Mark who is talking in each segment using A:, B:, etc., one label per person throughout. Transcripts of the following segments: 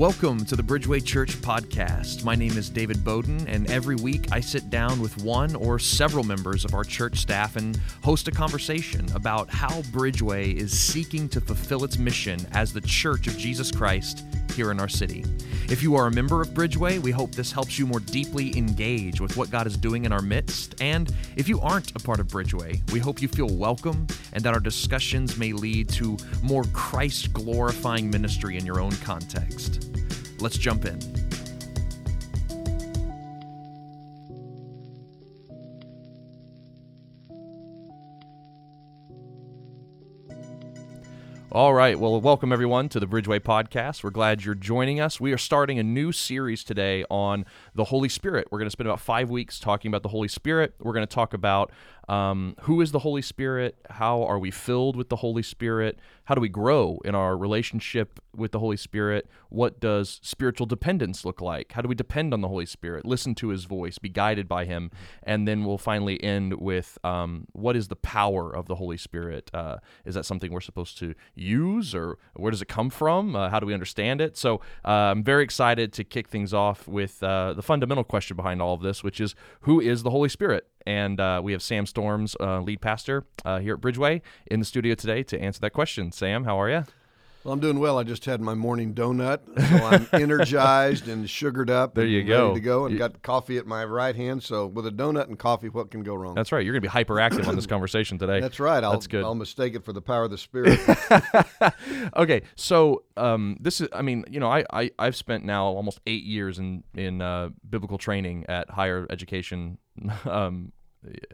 A: Welcome to the Bridgeway Church podcast. My name is David Bowden, and every week I sit down with one or several members of our church staff and host a conversation about how Bridgeway is seeking to fulfill its mission as the Church of Jesus Christ here in our city. If you are a member of Bridgeway, we hope this helps you more deeply engage with what God is doing in our midst. And if you aren't a part of Bridgeway, we hope you feel welcome and that our discussions may lead to more Christ glorifying ministry in your own context. Let's jump in. All right. Well, welcome everyone to the Bridgeway podcast. We're glad you're joining us. We are starting a new series today on the Holy Spirit. We're going to spend about five weeks talking about the Holy Spirit. We're going to talk about um, who is the Holy Spirit? How are we filled with the Holy Spirit? How do we grow in our relationship with the Holy Spirit? What does spiritual dependence look like? How do we depend on the Holy Spirit? Listen to His voice, be guided by Him, and then we'll finally end with um, what is the power of the Holy Spirit? Uh, is that something we're supposed to use, or where does it come from? Uh, how do we understand it? So uh, I'm very excited to kick things off with uh, the fundamental question behind all of this, which is who is the Holy Spirit? And uh, we have Sam Storms, uh, lead pastor uh, here at Bridgeway, in the studio today to answer that question. Sam, how are you?
B: Well, I'm doing well. I just had my morning donut, so I'm energized and sugared up.
A: There you
B: and
A: go.
B: Ready to go, and
A: You-
B: got coffee at my right hand. So with a donut and coffee, what can go wrong?
A: That's right. You're going to be hyperactive on this conversation today.
B: That's right. I'll,
A: That's good.
B: I'll mistake it for the power of the Spirit.
A: okay, so um, this is, I mean, you know, I, I I've spent now almost eight years in in uh, biblical training at higher education, um,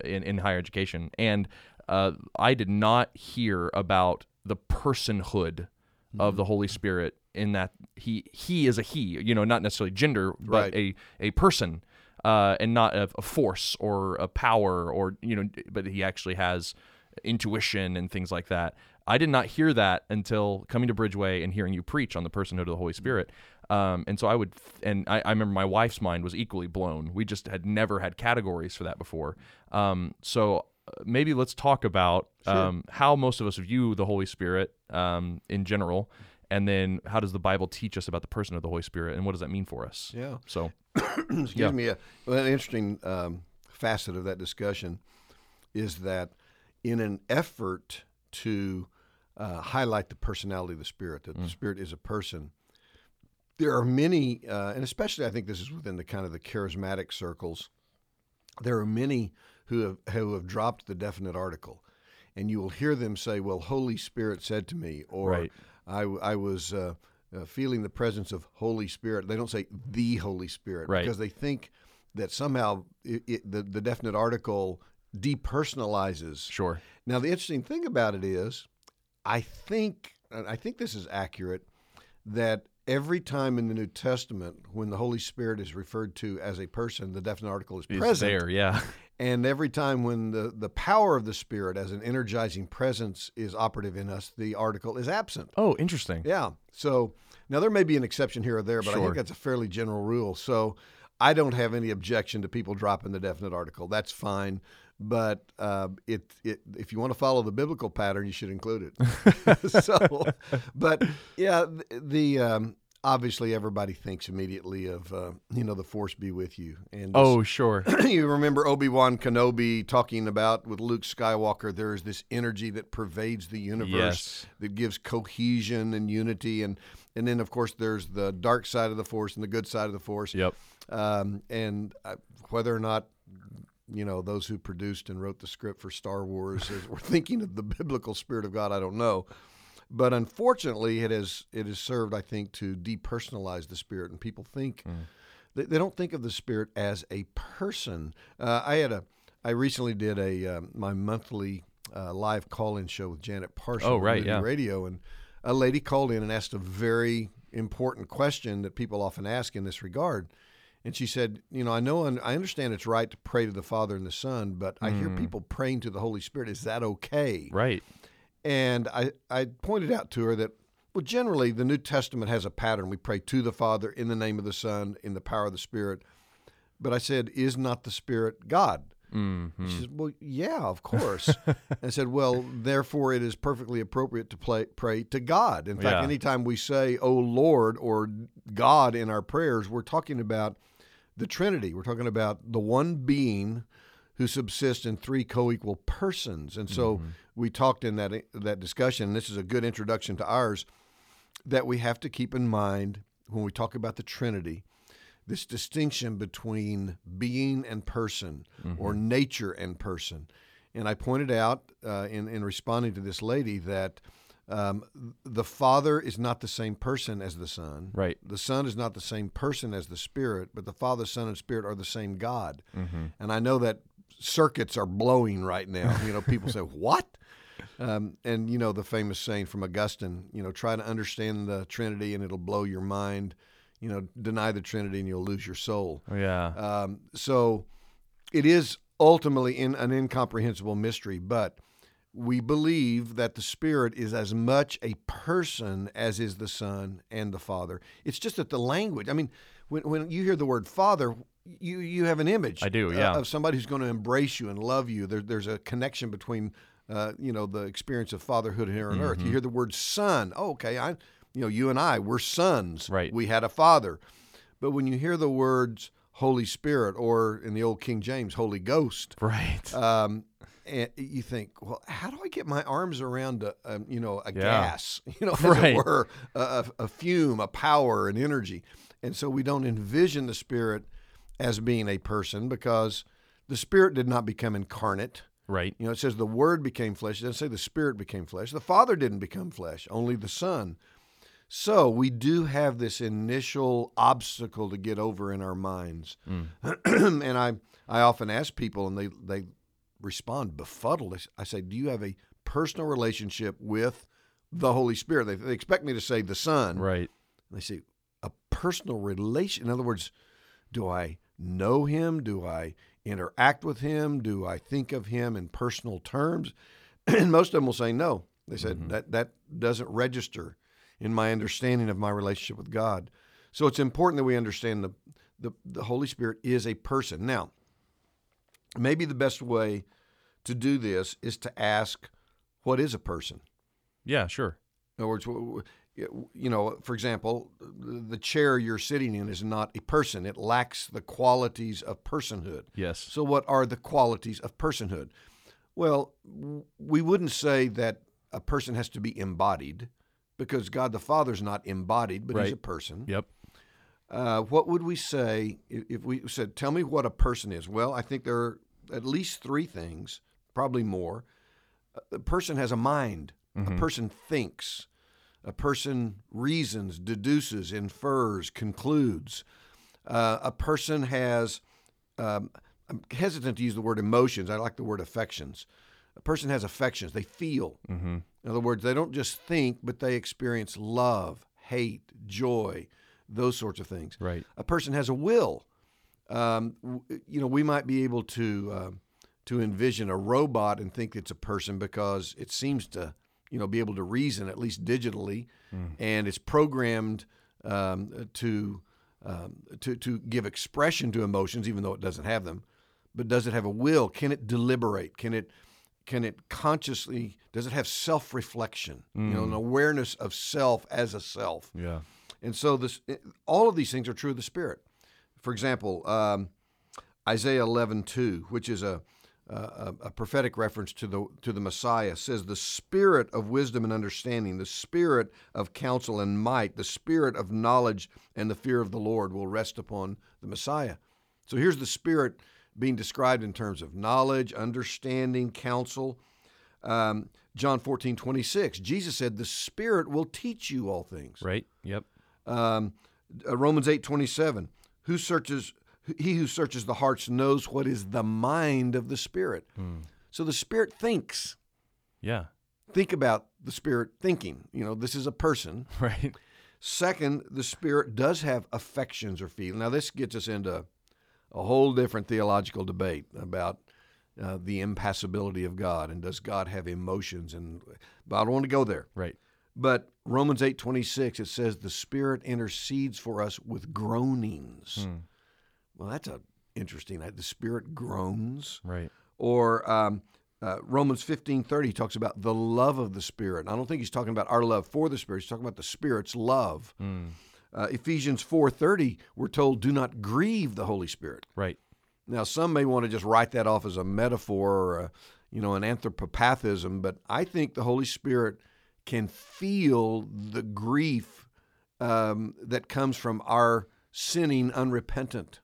A: in in higher education, and uh, I did not hear about the personhood of the Holy Spirit in that he he is a he, you know, not necessarily gender, but
B: Right.
A: a a person. Uh, and not a, a force or a power or you know but he actually has intuition and things like that. I did not hear that until coming to bridgeway and hearing you preach on the personhood of the holy spirit. Um, and so i would and I, I remember my wife's mind was equally blown. We just had never had categories for that before. Um, so maybe let's talk about um, how most of us view the holy spirit um, in general and then how does the bible teach us about the person of the holy spirit and what does that mean for us
B: yeah.
A: so
B: Excuse
A: Yeah.
B: me. Well, an interesting um, facet of that discussion is that in an effort to uh, highlight the personality of the Spirit, that
A: Mm.
B: the Spirit is a person, there are many, uh, and especially I think this is within the kind of the charismatic circles, there are many who have, who have dropped the definite article. And you will hear them say, Well, Holy Spirit said to me, or
A: Right.
B: I, I was uh, uh, feeling the presence of Holy Spirit. They don't say the Holy Spirit
A: Right.
B: because they think that somehow it, it, the, the definite article depersonalizes.
A: sure
B: Now, the interesting thing about it is, I think, and I think this is accurate, that every time in the New Testament when the Holy Spirit is referred to as a person, the definite article is
A: It's
B: present.
A: there yeah
B: And every time when the, the power of the Spirit as an energizing presence is operative in us, the article is absent.
A: oh interesting
B: Yeah. So now there may be an exception here or there, but I think that's a fairly general rule. So I don't have any objection to people dropping the definite article. That's fine. But uh, it, it, if you want to follow the biblical pattern, you should include it. so, but yeah, the, the um, obviously everybody thinks immediately of uh, you know the force be with you. And this-
A: oh sure
B: you remember Obi Wan Kenobi talking about with Luke Skywalker, there is this energy that pervades the universe
A: Yes.
B: that gives cohesion and unity, and and then of course there's the dark side of the Force and the good side of the Force.
A: Yep.
B: Um, and uh, whether or not you know those who produced and wrote the script for Star Wars is, were thinking of the biblical spirit of God, I don't know. But unfortunately, it has it has served, I think, to depersonalize the spirit, and people think they, they don't think of the spirit as a person. Uh, I had a I recently did a um, my monthly uh, live call-in show with Janet Parshall
A: Oh, right, yeah.
B: Radio, and a lady called in and asked a very important question that people often ask in this regard. And she said, "You know, I know and I understand it's right to pray to the Father and the Son, but I hear people praying to the Holy Spirit. Is that okay?"
A: right
B: And I, I pointed out to her that, well, generally the New Testament has a pattern. We pray to the Father in the name of the Son, in the power of the Spirit. But I said, is not the Spirit God?
A: Mm-hmm.
B: She said, Well, yeah, of course. I said, Well, therefore, it is perfectly appropriate to play, pray to God. In fact,
A: Yeah.
B: anytime we say, Oh Lord, or God in our prayers, we're talking about the Trinity. We're talking about the one being who subsists in three co equal persons. And so we talked in that, that discussion, and this is a good introduction to ours, that we have to keep in mind when we talk about the Trinity this distinction between being and person or nature and person. And I pointed out uh, in, in responding to this lady that um, the Father is not the same person as the Son.
A: Right.
B: The Son is not the same person as the Spirit, but the Father, Son, and Spirit are the same God. And I know that circuits are blowing right now. You know, people say, What? Um, and you know the famous saying from Augustine, you know, try to understand the Trinity and it'll blow your mind. You know, deny the Trinity and you'll lose your soul.
A: Yeah.
B: Um, so it is ultimately in an incomprehensible mystery, but we believe that the Spirit is as much a person as is the Son and the Father. It's just that the language, I mean, when, when you hear the word Father, you, you have an image
A: I do,
B: uh,
A: yeah.
B: of somebody who's going to embrace you and love you. There, there's a connection between, uh, you know, the experience of fatherhood here on earth.
A: Mm-hmm.
B: You hear the word son. Oh, okay, I, you know, you and I, we're sons.
A: Right.
B: We had a father. But when you hear the words Holy Spirit, or in the old King James, Holy Ghost,
A: right.
B: um, and you think, well, how do I get my arms around a, a you know a
A: Yeah.
B: gas, you know, as
A: Right.
B: it were, a, a, a fume, a power, an energy, and so we don't envision the Spirit as being a person because the Spirit did not become incarnate.
A: right.
B: You know, it says the Word became flesh. It doesn't say the Spirit became flesh. The Father didn't become flesh, only the Son. So we do have this initial obstacle to get over in our minds. Mm. and I, I often ask people, and they, they respond befuddled. I say, Do you have a personal relationship with the Holy Spirit? They, they expect me to say the Son.
A: Right.
B: They say, A personal relation. In other words, do I know him? Do I interact with him? Do I think of him in personal terms? And most of them will say no. They said mm-hmm. that that doesn't register in my understanding of my relationship with God. So it's important that we understand the the, the Holy Spirit is a person. Now, maybe the best way to do this is to ask, what is a person?
A: Yeah. Sure.
B: In other words, you know, for example, the chair you're sitting in is not a person. It lacks the qualities of personhood.
A: Yes.
B: So, what are the qualities of personhood? Well, we wouldn't say that a person has to be embodied because God the Father is not embodied, but he's a person.
A: Yep.
B: Uh, what would we say if, if we said, Tell me what a person is? Well, I think there are at least three things, probably more. A person has a mind, a person thinks, a person reasons, deduces, infers, concludes. Uh, a person has, um, I'm hesitant to use the word emotions, I like the word affections. A person has affections, they feel.
A: Mm-hmm.
B: In other words, they don't just think, but they experience love, hate, joy, those sorts of things.
A: Right.
B: A person has a will. Um, w- you know, we might be able to uh, to envision a robot and think it's a person because it seems to, you know, be able to reason at least digitally, and it's programmed um, to um, to to give expression to emotions, even though it doesn't have them. But does it have a will? Can it deliberate? Can it can it consciously does it have self-reflection you know an awareness of self as a self
A: Yeah.
B: and so this all of these things are true of the spirit for example um, isaiah 11 2 which is a, a, a prophetic reference to the to the messiah says the spirit of wisdom and understanding the spirit of counsel and might the spirit of knowledge and the fear of the lord will rest upon the messiah so here's the spirit being described in terms of knowledge, understanding, counsel. Um, John 14, 26, Jesus said, The Spirit will teach you all things.
A: Right. Yep.
B: Um, uh, Romans 8, 27, who searches, he who searches the hearts knows what is the mind of the Spirit. So the Spirit thinks.
A: Yeah.
B: Think about the Spirit thinking. You know, this is a person.
A: Right.
B: Second, the Spirit does have affections or feelings. Now, this gets us into a whole different theological debate about uh, the impassibility of God and does God have emotions? And but I don't want to go there.
A: Right.
B: But Romans eight twenty six it says the Spirit intercedes for us with groanings. Well, that's a interesting. The Spirit groans.
A: Right.
B: Or um, uh, Romans fifteen thirty talks about the love of the Spirit. I don't think he's talking about our love for the Spirit. He's talking about the Spirit's love.
A: Mm.
B: Uh, Ephesians four thirty, we're told, "Do not grieve the Holy Spirit."
A: Right.
B: Now, some may want to just write that off as a metaphor or a, you know an anthropopathism, but I think the Holy Spirit can feel the grief um, that comes from our sinning unrepentant,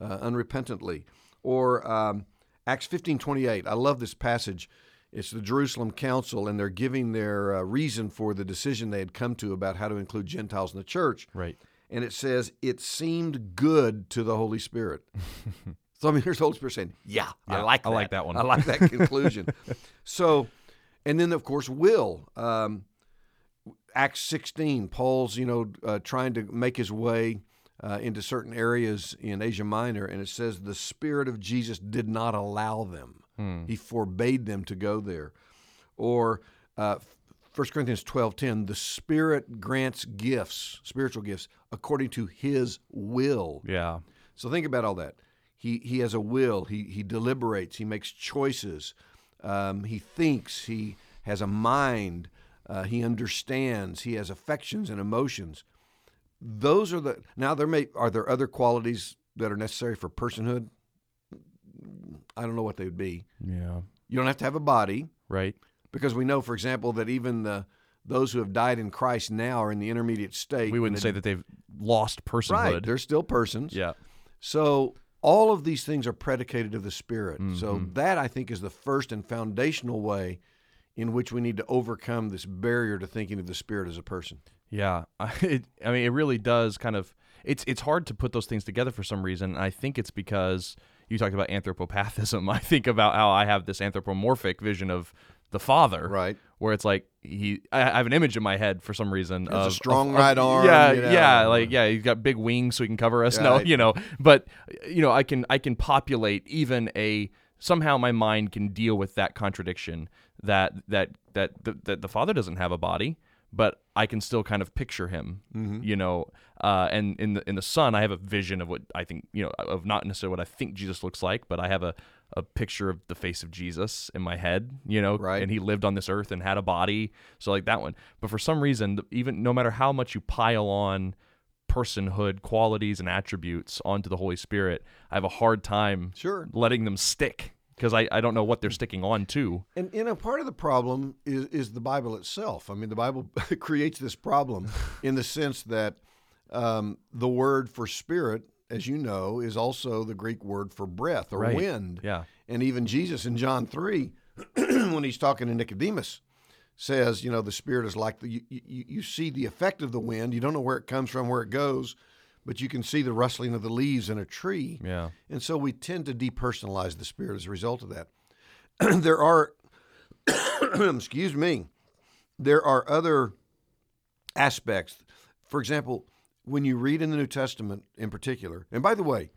B: uh, unrepentantly. Or um, Acts fifteen twenty eight. I love this passage. It's the Jerusalem Council, and they're giving their uh, reason for the decision they had come to about how to include Gentiles in the church.
A: Right.
B: And it says, it seemed good to the Holy Spirit. so, I mean, here's the Holy Spirit saying, yeah, I like that.
A: I like that one.
B: I like that conclusion. so, and then, of course, will. Um, Acts 16, Paul's, you know, uh, trying to make his way uh, into certain areas in Asia Minor, and it says the Spirit of Jesus did not allow them. He forbade them to go there. Or uh, 1 Corinthians 12:10, the Spirit grants gifts, spiritual gifts, according to His will.
A: Yeah.
B: So think about all that. He he has a will. He he deliberates. He makes choices. Um, he thinks. He has a mind. Uh, he understands. He has affections and emotions. Those are the now there may are there other qualities that are necessary for personhood. I don't know what they would be.
A: Yeah.
B: You don't have to have a body
A: Right.
B: because we know, for example, that even the those who have died in Christ now are in the intermediate state.
A: We wouldn't say that they've lost personhood.
B: right. They're still persons.
A: yeah.
B: So all of these things are predicated of the Spirit. So
A: Mm-hmm.
B: that I think is the first and foundational way in which we need to overcome this barrier to thinking of the Spirit as a person.
A: Yeah, I- it, I mean, it really does kind of. It's it's hard to put those things together for some reason. I think it's because you talked about anthropopathism. I think about how I have this anthropomorphic vision of the father,
B: Right.
A: Where it's like he, I I have an image in my head for some reason.
B: Has a
A: of,
B: strong
A: of-
B: right
A: of-
B: arm,
A: Yeah,
B: you know.
A: yeah, like yeah, he's got big wings so he can cover us. No, you know, but you know, I can I can populate even a somehow my mind can deal with that contradiction that that that the, that the father doesn't have a body but I can still kind of picture him, you know. Uh, and in the in the son, I have a vision of what I think, you know, of not necessarily what I think Jesus looks like, but I have a, a picture of the face of Jesus in my head, you know.
B: Right.
A: And he lived on this earth and had a body, so like that one. But for some reason, even no matter how much you pile on personhood qualities and attributes onto the Holy Spirit, I have a hard time
B: Sure.
A: letting them stick because I, I don't know what they're sticking on to.
B: And you know, part of the problem is is the Bible itself. I mean, the Bible creates this problem in the sense that um, the word for spirit, as you know, is also the Greek word for breath or
A: Right.
B: wind.
A: Yeah.
B: And even Jesus in John 3, when he's talking to Nicodemus, says, you know, the Spirit is like the, you, you, you see the effect of the wind. You don't know where it comes from, where it goes, but you can see the rustling of the leaves in a tree.
A: Yeah.
B: And so we tend to depersonalize the Spirit as a result of that. there are, excuse me, there are other aspects. For example, when you read in the New Testament in particular, and by the way,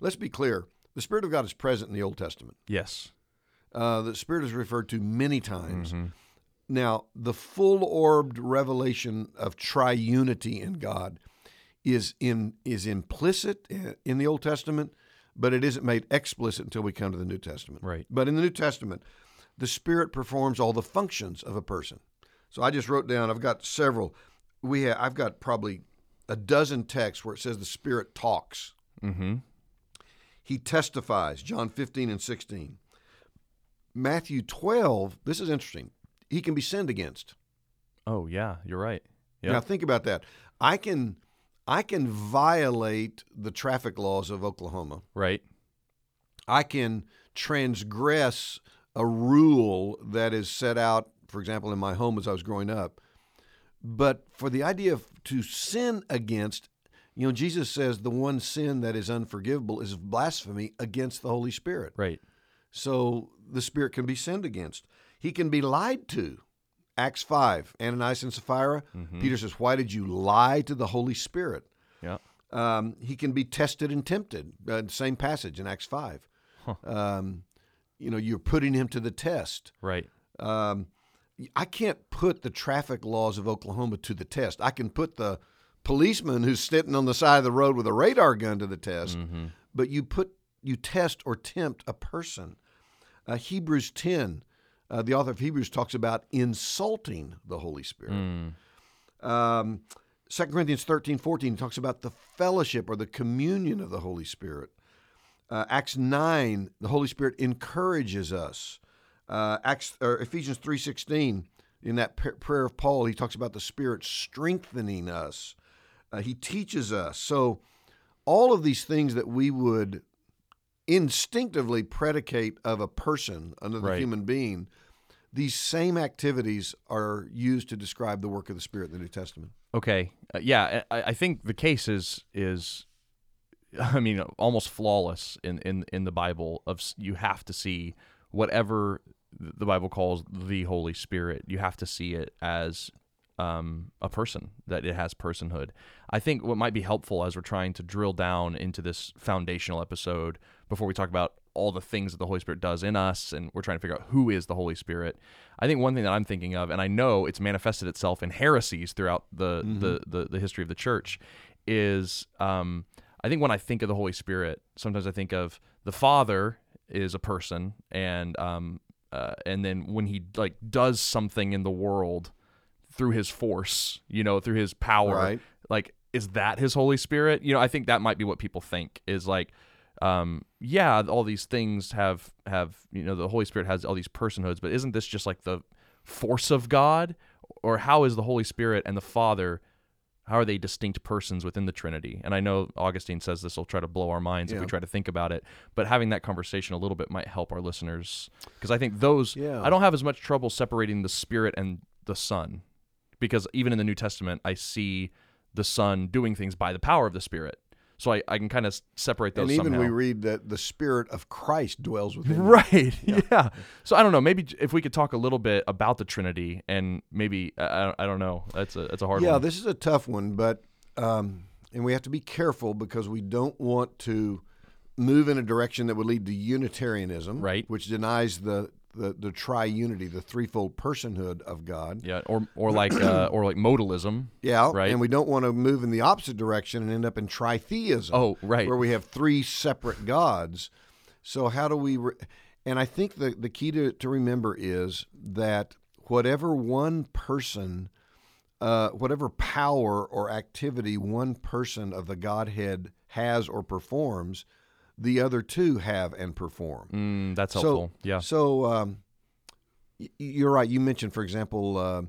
B: let's be clear the Spirit of God is present in the Old Testament.
A: Yes.
B: Uh, the Spirit is referred to many times.
A: Mm-hmm.
B: Now, the full orbed revelation of triunity in God is in is implicit in the Old Testament, but it isn't made explicit until we come to the New Testament.
A: Right.
B: But in the New Testament, the Spirit performs all the functions of a person. So I just wrote down. I've got several. We have. I've got probably a dozen texts where it says the Spirit talks.
A: Mm-hmm.
B: He testifies, John 15 and 16. Matthew 12, this is interesting. He can be sinned against.
A: Oh yeah, you're right. Yeah.
B: Now think about that. I can I can violate the traffic laws of Oklahoma.
A: Right.
B: I can transgress a rule that is set out, for example, in my home as I was growing up. But for the idea of to sin against, you know, Jesus says the one sin that is unforgivable is blasphemy against the Holy Spirit.
A: Right.
B: So the Spirit can be sinned against. He can be lied to. Acts 5, Ananias and Sapphira. Peter says, Why did you lie to the Holy Spirit?
A: Yeah.
B: Um, he can be tested and tempted. Uh, same passage in Acts 5. Um, you know, you're putting him to the test.
A: Right.
B: Um, I can't put the traffic laws of Oklahoma to the test. I can put the policeman who's sitting on the side of the road with a radar gun to the test.
A: Mm-hmm.
B: But you put you test or tempt a person. Uh, Hebrews 10, uh, the author of Hebrews talks about insulting the Holy Spirit. Um, 2 Corinthians 13, 14 talks about the fellowship or the communion of the Holy Spirit. Uh, Acts 9, the Holy Spirit encourages us. Uh, Acts, or Ephesians 3.16, in that p- prayer of Paul, he talks about the Spirit strengthening us. Uh, he teaches us. So all of these things that we would instinctively predicate of a person, another
A: Right.
B: human being, these same activities are used to describe the work of the Spirit in the New Testament.
A: Okay. Uh, yeah, I, I think the case is is I mean almost flawless in in in the Bible of you have to see whatever the Bible calls the Holy Spirit. You have to see it as um, a person that it has personhood. I think what might be helpful as we're trying to drill down into this foundational episode before we talk about all the things that the Holy Spirit does in us and we're trying to figure out who is the Holy Spirit. I think one thing that I'm thinking of, and I know it's manifested itself in heresies throughout the the, the, the history of the church, is um, I think when I think of the Holy Spirit, sometimes I think of the Father is a person, and um, uh, and then when he like does something in the world through his force, you know, through his power,
B: Right.
A: like is that his Holy Spirit? You know, I think that might be what people think is like. Um, yeah, all these things have have you know the Holy Spirit has all these personhoods, but isn't this just like the force of God, or how is the Holy Spirit and the Father? How are they distinct persons within the Trinity? And I know Augustine says this will try to blow our minds if we try to think about it, but having that conversation a little bit might help our listeners because I think those
B: Yeah.
A: I don't have as much trouble separating the Spirit and the Son because even in the New Testament I see the Son doing things by the power of the Spirit, so I, I can kind of separate those
B: and even
A: somehow.
B: we read that the Spirit of Christ dwells within.
A: Right. Yeah. So I don't know. Maybe if we could talk a little bit about the Trinity and maybe I, I- don't know. That's a that's a hard one.
B: Yeah,
A: one.
B: this is a tough one, but um, and we have to be careful because we don't want to move in a direction that would lead to Unitarianism,
A: Right.
B: Which denies the the, the triunity, the threefold personhood of God.
A: yeah. Or or like uh, or like modalism.
B: Yeah,
A: Right.
B: And we don't want to move in the opposite direction and end up in tritheism.
A: Oh, right.
B: where we have three separate gods. So how do we? Re- and I think the the key to to remember is that whatever one person, uh, whatever power or activity one person of the Godhead has or performs, the other two have and perform.
A: Mm, that's
B: So-
A: helpful. yeah.
B: So um, you're right. You mentioned, for example, uh,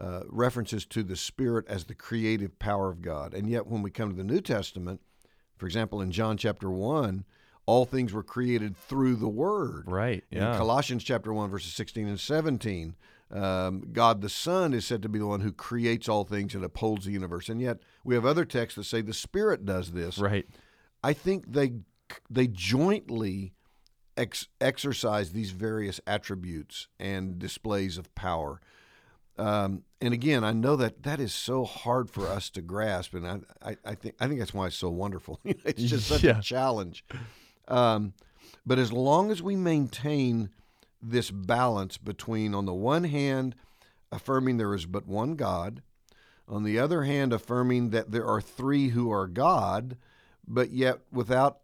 B: uh, references to the Spirit as the creative power of God, and yet when we come to the New Testament, for example, in John chapter one, all things were created through the Word.
A: Right.
B: In
A: Yeah.
B: Colossians chapter 1, verses 16 and 17, um, God the Son is said to be the one who creates all things and upholds the universe. And yet we have other texts that say the Spirit does this.
A: Right.
B: I think they they jointly ex- exercise these various attributes and displays of power. Um, and again, I know that that is so hard for us to grasp, and I, I, I think I think that's why it's so wonderful. it's just such
A: Yeah.
B: a challenge. Um, but as long as we maintain this balance between, on the one hand, affirming there is but one God, on the other hand, affirming that there are three who are God, but yet without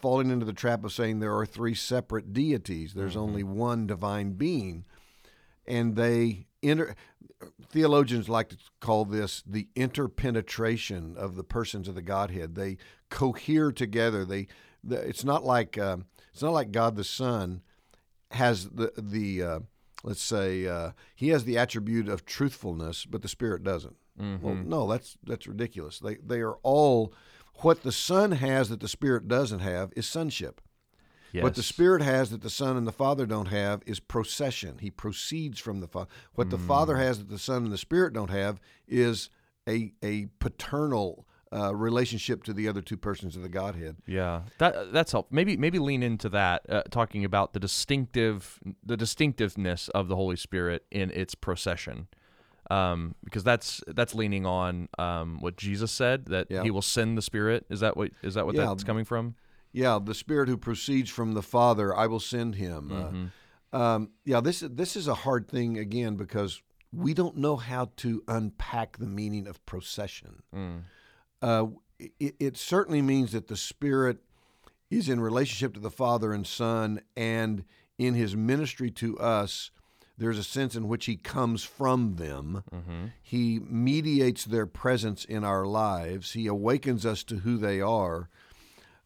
B: falling into the trap of saying there are three separate deities. There's only one divine being, and they inter. Theologians like to call this the interpenetration of the persons of the Godhead. They cohere together. They, the, it's not like um, it's not like God the Son has the the uh, let's say uh, he has the attribute of truthfulness, but the Spirit doesn't. Well, no, that's that's ridiculous. They they are all what the Son has that the Spirit doesn't have is sonship.
A: Yes.
B: What the Spirit has that the Son and the Father don't have is procession. He proceeds from the Father. What the Father has that the Son and the Spirit don't have is a a paternal uh, relationship to the other two persons of the Godhead.
A: Yeah, that that's helpful. Maybe maybe lean into that, uh, talking about the distinctive the distinctiveness of the Holy Spirit in its procession, um, because that's that's leaning on um, what Jesus said that
B: Yeah.
A: He will send the Spirit. Is that what is that what
B: Yeah.
A: that's coming from?
B: Yeah, the Spirit who proceeds from the Father, I will send him. Uh, um, yeah, this is this is a hard thing again because we don't know how to unpack the meaning of procession. Uh, it, it certainly means that the Spirit is in relationship to the Father and Son, and in his ministry to us, there's a sense in which he comes from them.
A: Mm-hmm.
B: He mediates their presence in our lives. He awakens us to who they are.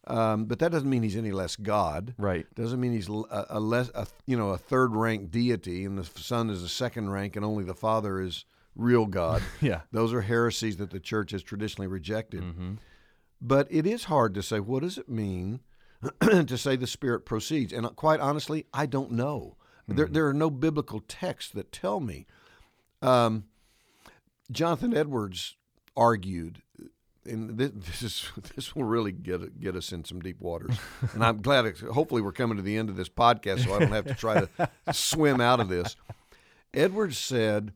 B: Um, but that doesn't mean he's any less God.
A: Right.
B: Doesn't mean he's a, a less, a, you know, a third rank deity, and the Son is a second rank, and only the Father is real God.
A: Yeah.
B: Those are heresies that the church has traditionally rejected.
A: Mm-hmm.
B: But it is hard to say what does it mean to say the Spirit proceeds. And quite honestly, I don't know. There, there are no biblical texts that tell me. Um, Jonathan Edwards argued, and this, this is this will really get get us in some deep waters. and I'm glad. It, hopefully, we're coming to the end of this podcast, so I don't have to try to swim out of this. Edwards said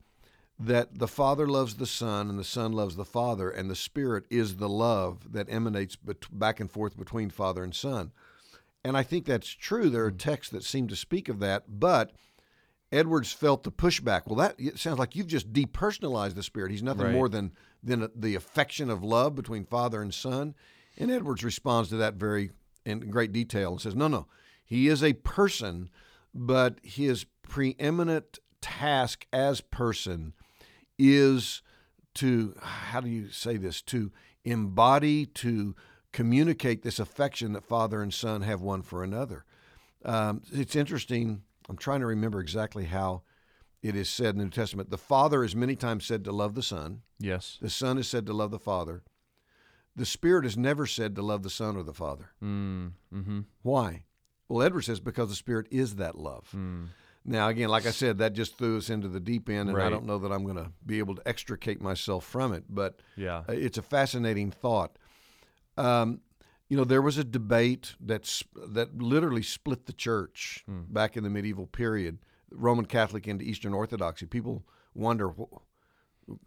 B: that the Father loves the Son and the Son loves the Father, and the Spirit is the love that emanates bet- back and forth between Father and Son. And I think that's true. There are hmm. texts that seem to speak of that, but Edwards felt the pushback. Well, that it sounds like you've just depersonalized the Spirit. He's nothing
A: Right.
B: more than than the affection of love between Father and Son. And Edwards responds to that very in great detail and says, "No, no, he is a person, but his preeminent task as person is to how do you say this to embody to communicate this affection that father and son have one for another um, it's interesting i'm trying to remember exactly how it is said in the new testament the father is many times said to love the son
A: Yes.
B: the son is said to love the father the spirit is never said to love the son or the father
A: Mm. Mm-hmm.
B: why well edward says because the spirit is that love
A: Mm.
B: now, again, like I said, that just threw us into the deep end, and I don't know that I'm going to be able to extricate myself from it. But
A: Yeah.
B: it's a fascinating thought. Um, you know, there was a debate that's that literally split the church
A: Hmm.
B: back in the medieval period, Roman Catholic into Eastern Orthodoxy. People wonder. wh-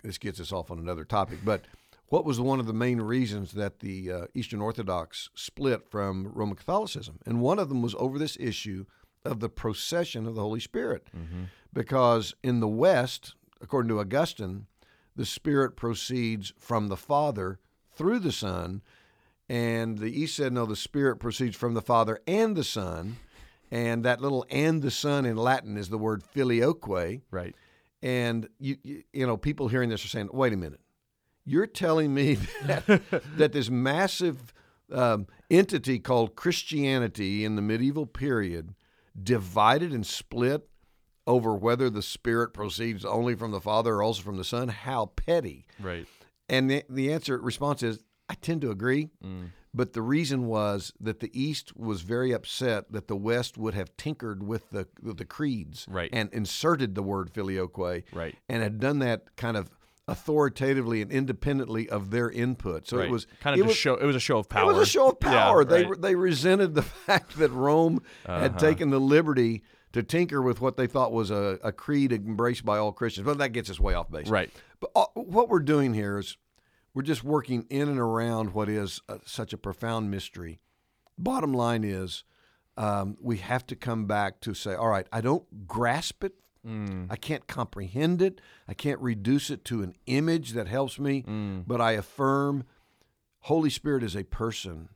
B: This gets us off on another topic, but what was one of the main reasons that the uh, Eastern Orthodox split from Roman Catholicism? And one of them was over this issue of the procession of the Holy Spirit,
A: Mm-hmm.
B: because in the West, according to Augustine, the Spirit proceeds from the Father through the Son, and the East said no, the Spirit proceeds from the Father and the Son, and that little "and the Son" in Latin is the word filioque,
A: Right.
B: and you you, you know people hearing this are saying, wait a minute, you're telling me that, that this massive um, entity called Christianity in the medieval period divided and split over whether the Spirit proceeds only from the Father or also from the Son? How petty!
A: Right.
B: And the, the answer response is, I tend to agree.
A: Mm.
B: But the reason was that the East was very upset that the West would have tinkered with the with the creeds
A: Right.
B: and inserted the word filioque
A: Right.
B: and had done that kind of authoritatively and independently of their input. So
A: right.
B: it was
A: kind of
B: it
A: just
B: was,
A: show. It was a show of power.
B: It was a show of
A: Yeah,
B: power. they
A: right.
B: they resented the fact that Rome had
A: Uh-huh.
B: taken the liberty to tinker with what they thought was a, a creed embraced by all Christians. But that gets us way off base.
A: Right.
B: But uh, what we're doing here is we're just working in and around what is uh, such a profound mystery. Bottom line is, um, we have to come back to say, all right, I don't grasp it.
A: Mm.
B: I can't comprehend it. I can't reduce it to an image that helps me,
A: Mm.
B: but I affirm Holy Spirit is a person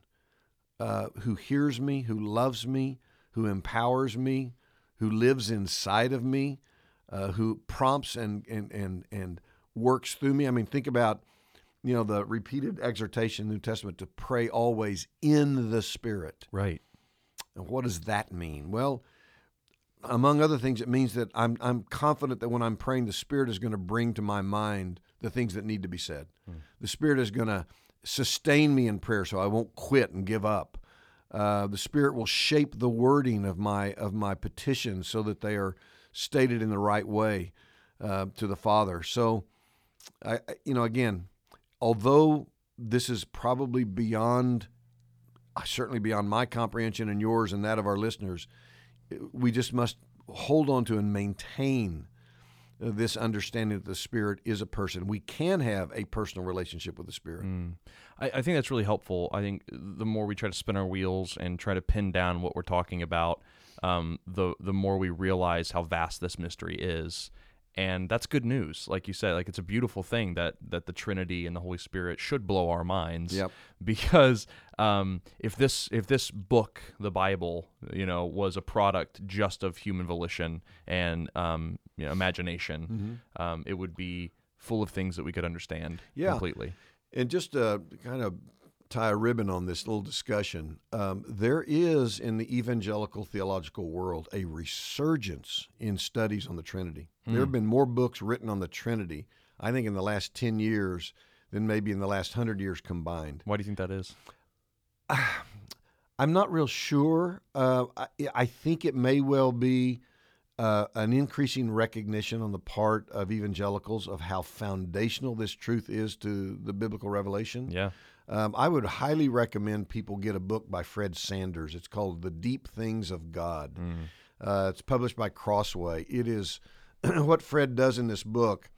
B: uh, who hears me, who loves me, who empowers me, who lives inside of me, uh, who prompts and, and, and, and works through me. I mean, think about you know the repeated exhortation in the New Testament to pray always in the Spirit.
A: Right.
B: And what does that mean? Well, among other things, it means that I'm I'm confident that when I'm praying, the Spirit is going to bring to my mind the things that need to be said. The Spirit is going to sustain me in prayer, so I won't quit and give up. Uh, the Spirit will shape the wording of my of my petitions so that they are stated in the right way uh, to the Father. So, I- you know, again, although this is probably beyond uh, certainly beyond my comprehension and yours and that of our listeners, we just must hold on to and maintain uh, this understanding that the Spirit is a person. We can have a personal relationship with the Spirit.
A: Mm. I, I think that's really helpful. I think the more we try to spin our wheels and try to pin down what we're talking about, um, the the more we realize how vast this mystery is, and that's good news. Like you said, like it's a beautiful thing that that the Trinity and the Holy Spirit should blow our minds.
B: Yep.
A: Because um, if this if this book, the Bible, you know, was a product just of human volition and um, you know, imagination, um, it would be full of things that we could understand
B: Yeah.
A: completely.
B: And just to kind of tie a ribbon on this little discussion, um, there is in the evangelical theological world a resurgence in studies on the Trinity. There have been more books written on the Trinity, I think, in the last 10 years than maybe in the last 100 years combined.
A: Why do you think that is?
B: I'm not real sure. Uh, I, I think it may well be uh, an increasing recognition on the part of evangelicals of how foundational this truth is to the biblical revelation.
A: Yeah.
B: Um, I would highly recommend people get a book by Fred Sanders. It's called The Deep Things of God. Uh, it's published by Crossway. It is what Fred does in this book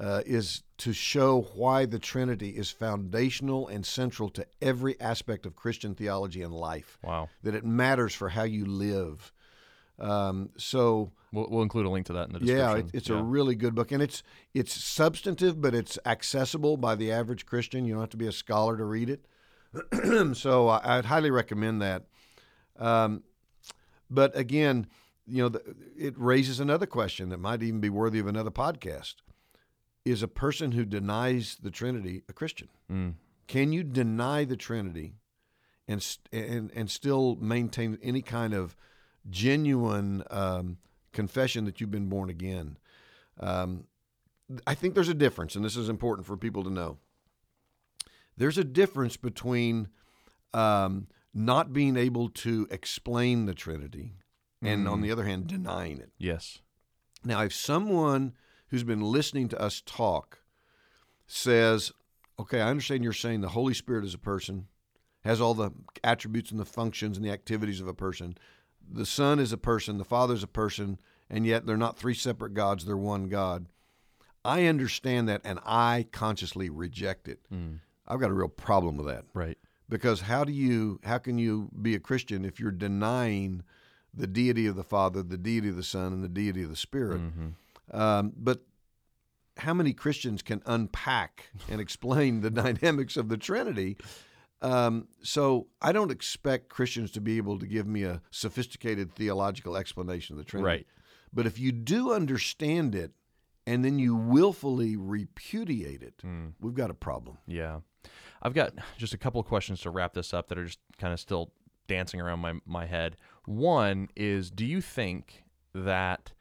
B: uh, is to show why the Trinity is foundational and central to every aspect of Christian theology and life.
A: Wow.
B: That it matters for how you live. Um, so
A: We'll, we'll include a link to that in the
B: yeah,
A: description.
B: it, it's
A: Yeah.
B: a really good book, and it's it's substantive, but it's accessible by the average Christian. You don't have to be a scholar to read it. so I, I'd highly recommend that. Um, but again, you know, the, it raises another question that might even be worthy of another podcast: Is a person who denies the Trinity a Christian?
A: Mm.
B: Can you deny the Trinity and st- and and still maintain any kind of genuine um, confession that you've been born again? Um, I think there's a difference, and this is important for people to know. There's a difference between um, not being able to explain the Trinity and, on the other hand, denying it.
A: Yes.
B: Now, if someone who's been listening to us talk says, okay, I understand you're saying the Holy Spirit is a person, has all the attributes and the functions and the activities of a person. The Son is a person, the Father is a person, and yet they're not three separate gods, they're one God. I understand that and I consciously reject it. I've got a real problem with that
A: Right.
B: because how do you how can you be a Christian if you're denying the deity of the Father, the deity of the Son, and the deity of the Spirit? Um, but how many Christians can unpack and explain the dynamics of the Trinity? Um, so I don't expect Christians to be able to give me a sophisticated theological explanation of the Trinity.
A: Right.
B: But if you do understand it and then you willfully repudiate it, we've got a problem.
A: Yeah. I've got just a couple of questions to wrap this up that are just kind of still dancing around my, my head. One is Do you think that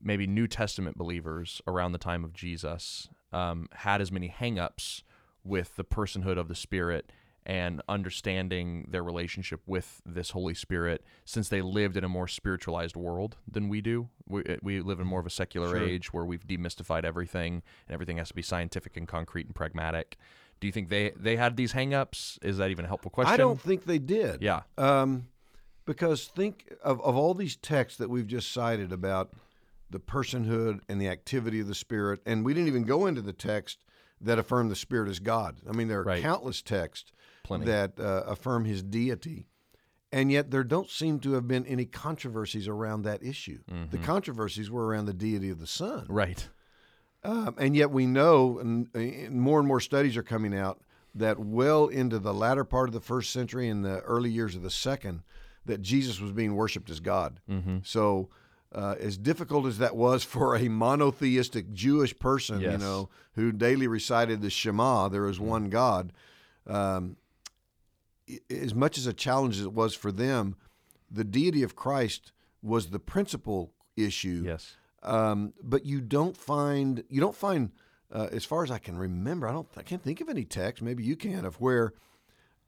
A: maybe New Testament believers around the time of Jesus um, had as many hangups with the personhood of the Spirit and understanding their relationship with this Holy Spirit since they lived in a more spiritualized world than we do. We, uh, we live in more of a secular
B: Sure.
A: age where we've demystified everything and everything has to be scientific and concrete and pragmatic. Do you think they, they had these hangups? Is that even a helpful question?
B: I don't think they did.
A: Yeah.
B: Um, because think of, of all these texts that we've just cited about the personhood and the activity of the Spirit, and we didn't even go into the text that affirm the Spirit as God. I mean, there are
A: Right.
B: countless texts
A: Plenty.
B: that uh, affirm His deity, and yet there don't seem to have been any controversies around that issue. The controversies were around the deity of the Son.
A: Right.
B: Um, and yet we know, and, more and more studies are coming out that well into the latter part of the first century and the early years of the second, that Jesus was being worshipped as God.
A: Mm-hmm.
B: So, uh, as difficult as that was for a monotheistic Jewish person, you know, who daily recited the Shema, there is one God. Um, as much as a challenge as it was for them, the deity of Christ was the principal issue
A: Yes.
B: um, but you don't find you don't find uh, as far as I can remember I don't I can't think of any text maybe you can of where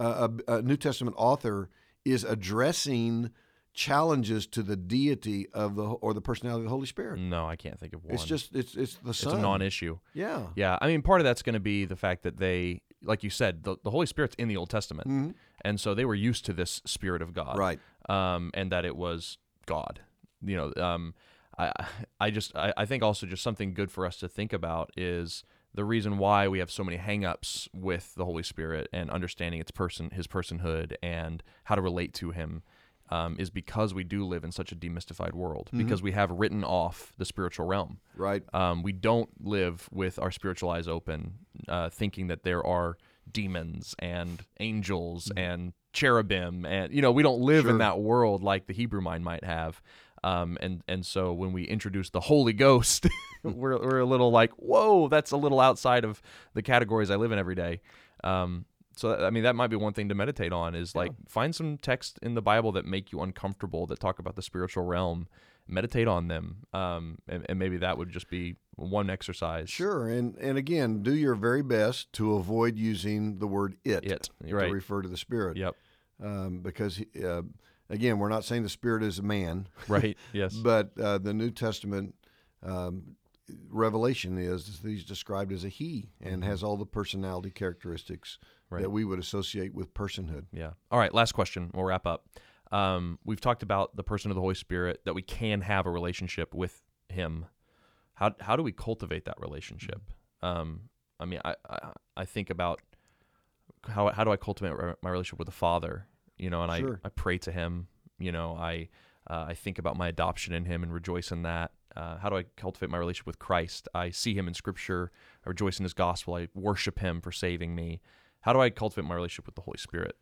B: uh, a, a New Testament author is addressing challenges to the deity of the or the personality of the Holy Spirit.
A: No, I can't think of one.
B: It's just it's it's the
A: it's a non-issue.
B: yeah.
A: Yeah, I mean, part of that's going to be the fact that they, like you said, the, the Holy Spirit's in the Old Testament, and so they were used to this Spirit of God.
B: Right.
A: Um, and that it was God. You know, um, I, I just, I, I think also just something good for us to think about is the reason why we have so many hangups with the Holy Spirit and understanding its person, His personhood, and how to relate to Him. um, is because we do live in such a demystified world,
B: Mm-hmm.
A: because we have written off the spiritual realm.
B: Right.
A: Um, we don't live with our spiritual eyes open, uh, thinking that there are demons and angels and cherubim, and you know we don't live
B: Mm-hmm. Sure.
A: in that world like the Hebrew mind might have. Um, and and so when we introduce the Holy Ghost, we're we're a little like, whoa, that's a little outside of the categories I live in every day. Um, so I mean that might be one thing to meditate on is like find some texts in the Bible that make you uncomfortable that talk about the spiritual realm. Meditate on them, um, and, and maybe that would just be one exercise.
B: Sure, and and again, do your very best to avoid using the word "it"
A: It,
B: to refer to the Spirit.
A: Yep.
B: Um, because uh, again, we're not saying the Spirit is a man,
A: Right. Yes.
B: but uh, the New Testament um, revelation is he's described as a he and has all the personality characteristics
A: Mm-hmm. Right.
B: that we would associate with personhood.
A: Yeah. All right. Last question. We'll wrap up. Um, we've talked about the person of the Holy Spirit that we can have a relationship with Him. How how do we cultivate that relationship? Um, I mean, I, I I think about how how do I cultivate my- relationship with the Father? You know, and
B: Sure.
A: I I pray to Him. You know, I uh, I think about my adoption in Him and rejoice in that. Uh, how do I cultivate my relationship with Christ? I see Him in Scripture. I rejoice in His gospel. I worship Him for saving me. How do I cultivate my relationship with the Holy Spirit?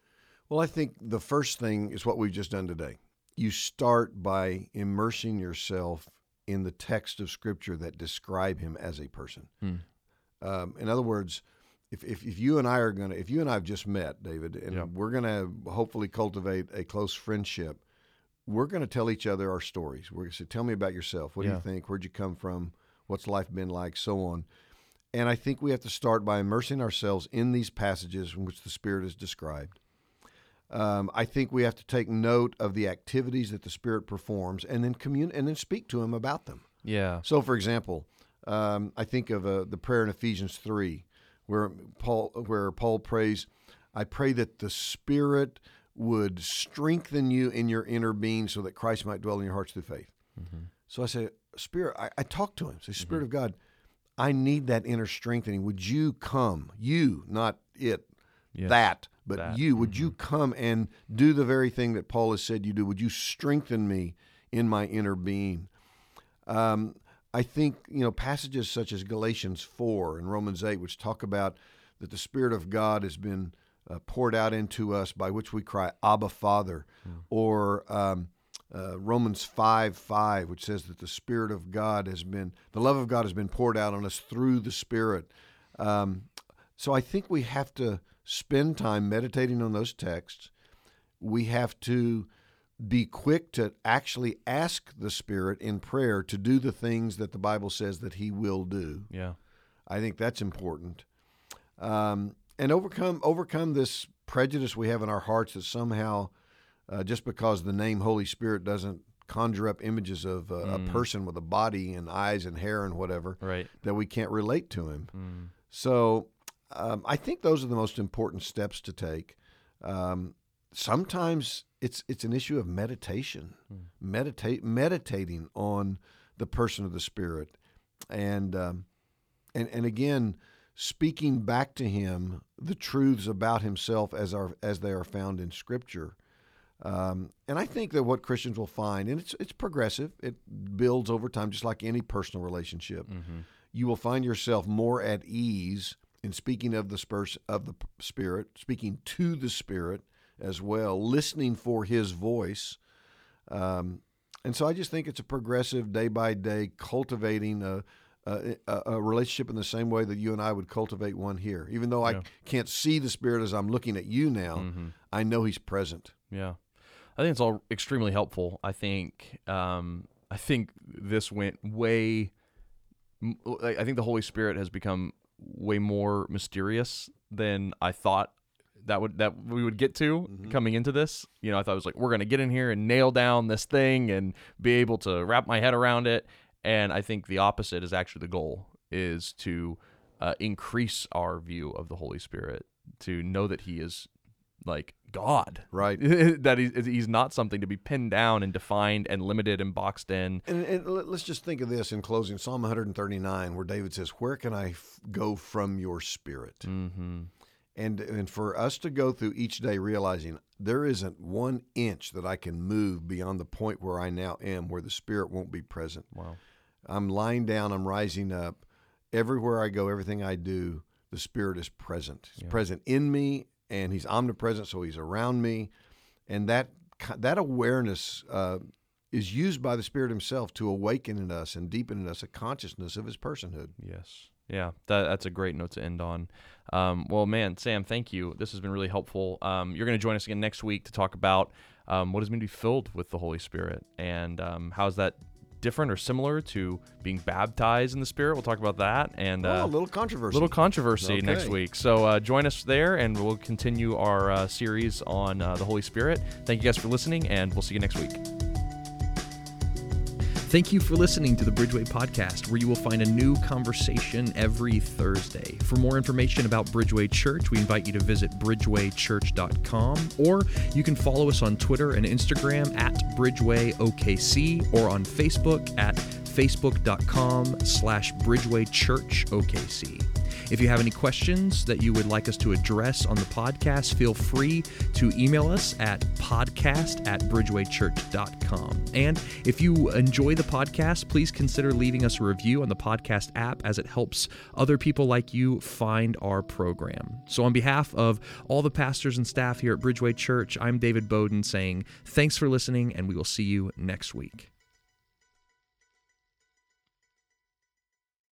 B: Well, I think the first thing is what we've just done today. You start by immersing yourself in the text of Scripture that describe him as a person.
A: Hmm.
B: Um, in other words, if, if, if you and I are going to, if you and I have just met, David, and
A: Yeah.
B: we're going to hopefully cultivate a close friendship, we're going to tell each other our stories. We're going to say, Tell me about yourself. What do you think? Where'd you come from? What's life been like? So on. And I think we have to start by immersing ourselves in these passages in which the Spirit is described. Um, I think we have to take note of the activities that the Spirit performs, and then commun- and then speak to Him about them.
A: Yeah.
B: So, for example, um, I think of uh, the prayer in Ephesians three, where Paul where Paul prays, "I pray that the Spirit would strengthen you in your inner being, so that Christ might dwell in your hearts through faith." So I say, Spirit, I, I talk to Him. Say, Spirit of God, I need that inner strengthening. Would you come? You, not it,
A: Yes.
B: that, but
A: That.
B: you. Would you come and do the very thing that Paul has said you do? Would you strengthen me in my inner being? Um, I think you know passages such as Galatians four and Romans eight, which talk about that the Spirit of God has been uh, poured out into us, by which we cry, "Abba, Father," or um, uh, Romans five five, which says that the Spirit of God has been, the love of God has been poured out on us through the Spirit. Um, so I think we have to spend time meditating on those texts. We have to be quick to actually ask the Spirit in prayer to do the things that the Bible says that He will do.
A: Yeah.
B: I think that's important. Um, and overcome overcome this prejudice we have in our hearts that somehow, uh, just because the name Holy Spirit doesn't conjure up images of uh, a person with a body and eyes and hair and whatever,
A: Right.
B: that we can't relate to Him.
A: Mm.
B: So um, I think those are the most important steps to take. Um, sometimes it's it's an issue of meditation, meditate meditating on the person of the Spirit, and um, and and again speaking back to him the truths about himself as are as they are found in Scripture. Um, and I think that what Christians will find, and it's it's progressive, it builds over time, just like any personal relationship. You will find yourself more at ease in speaking of the spurs of the Spirit, speaking to the Spirit as well, listening for His voice. Um, and so I just think it's a progressive, day by day, cultivating a, a, a relationship in the same way that you and I would cultivate one here. Even though
A: Yeah.
B: I can't see the Spirit as I'm looking at you now,
A: Mhm.
B: I know He's present.
A: Yeah, I think it's all extremely helpful. I think um, I think this went way. I think the Holy Spirit has become way more mysterious than I thought that would that we would get to coming into this. You know, I thought it was like we're gonna get in here and nail down this thing and be able to wrap my head around it. And I think the opposite is actually the goal: is to uh, increase our view of the Holy Spirit, to know that He is like God,
B: Right.
A: that he's, he's not something to be pinned down and defined and limited and boxed in.
B: And, and let- let's just think of this in closing Psalm 139, where David says, Where can I f- go from your spirit?
A: Mm-hmm.
B: And and for us to go through each day realizing there isn't one inch that I can move beyond the point where I now am, where the Spirit won't be present.
A: Wow.
B: I'm lying down, I'm rising up. Everywhere I go, everything I do, the Spirit is present. He's
A: Yeah.
B: present in me, and He's omnipresent, so He's around me. And that that awareness uh, is used by the Spirit Himself to awaken in us and deepen in us a consciousness of His personhood.
A: Yes. Yeah, that, that's a great note to end on. Um, well, man, Sam, thank you. This has been really helpful. Um, you're going to join us again next week to talk about um, what does it mean to be filled with the Holy Spirit and um, how is that different or similar to being baptized in the Spirit. We'll talk about that and
B: oh,
A: uh,
B: a little controversy.
A: little controversy next week. So uh, join us there, and we'll continue our uh, series on uh, the Holy Spirit. Thank you guys for listening, and we'll see you next week. Thank you for listening to the Bridgeway Podcast, where you will find a new conversation every Thursday. For more information about Bridgeway Church, we invite you to visit bridgewaychurch.com, or you can follow us on Twitter and Instagram at BridgewayOKC, or on Facebook at facebook.com slash bridgewaychurchokc. If you have any questions that you would like us to address on the podcast, feel free to email us at podcast at bridgewaychurch.com. And if you enjoy the podcast, please consider leaving us a review on the podcast app as it helps other people like you find our program. So, on behalf of all the pastors and staff here at Bridgeway Church, I'm David Bowden saying thanks for listening, and we will see you next week.